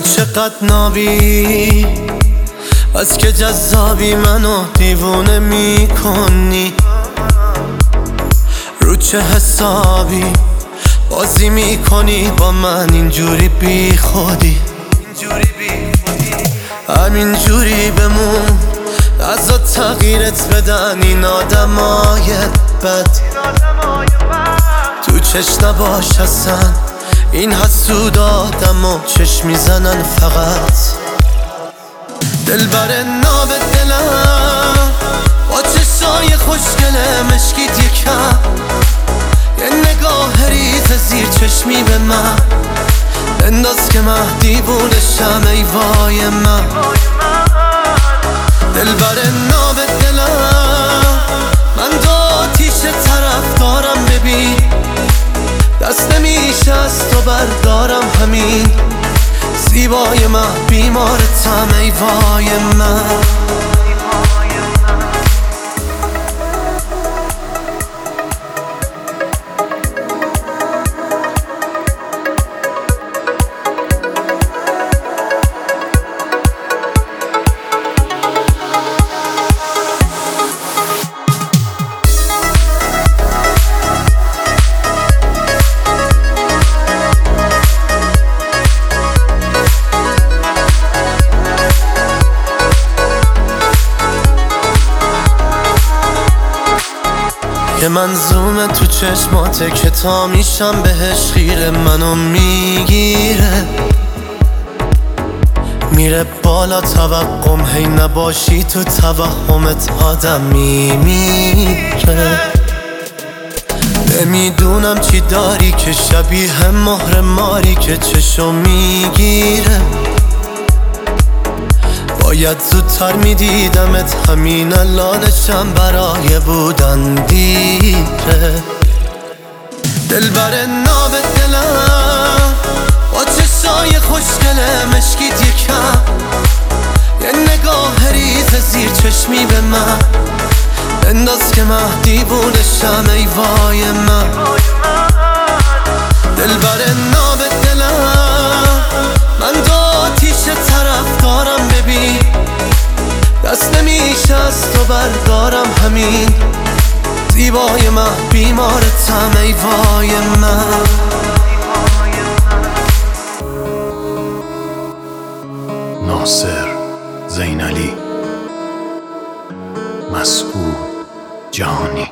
چقدر نابی؟ از که جذابی منو دیوونه می‌کنی؟ رو چه حسابی بازی می‌کنی با من؟ اینجوری بی خودی همین جوری بمون. از تغییرت بدن این آدمای بد. تو چش نباش هستن این حسود آدم و چشم می‌زنن فقط. دل بر ناب دلم با چشای خوشگله مشکید یکم. یه نگاه ریز زیر چشمی به من. انداز که من دیوونشم ای وای من. دست نمیشه از تو بردارم همین. زیبای من بیمارتم ای وای من. که منظومه تو چشماته که تا میشم بهش خیره منو می‌گیره. میره بالا توقم هی نباشی تو توهمت آدم میمیره نمی‌دونم چی داری که شبیه مهر ماری که چشو می‌گیره. باید زودتر میدیدمت. همین الانشم برای بودن دیره. دل بر ناب دلم. با چشای خوشگله مشکید یکم. یه نگاه ریز زیر چشمی به من. انداز که من دیوونشم ای وای من. دل بر نمیشه از تو بردارم همین. زیبای من بیمارتم ای وای من. ناصر زینالی. مسعود جهانی.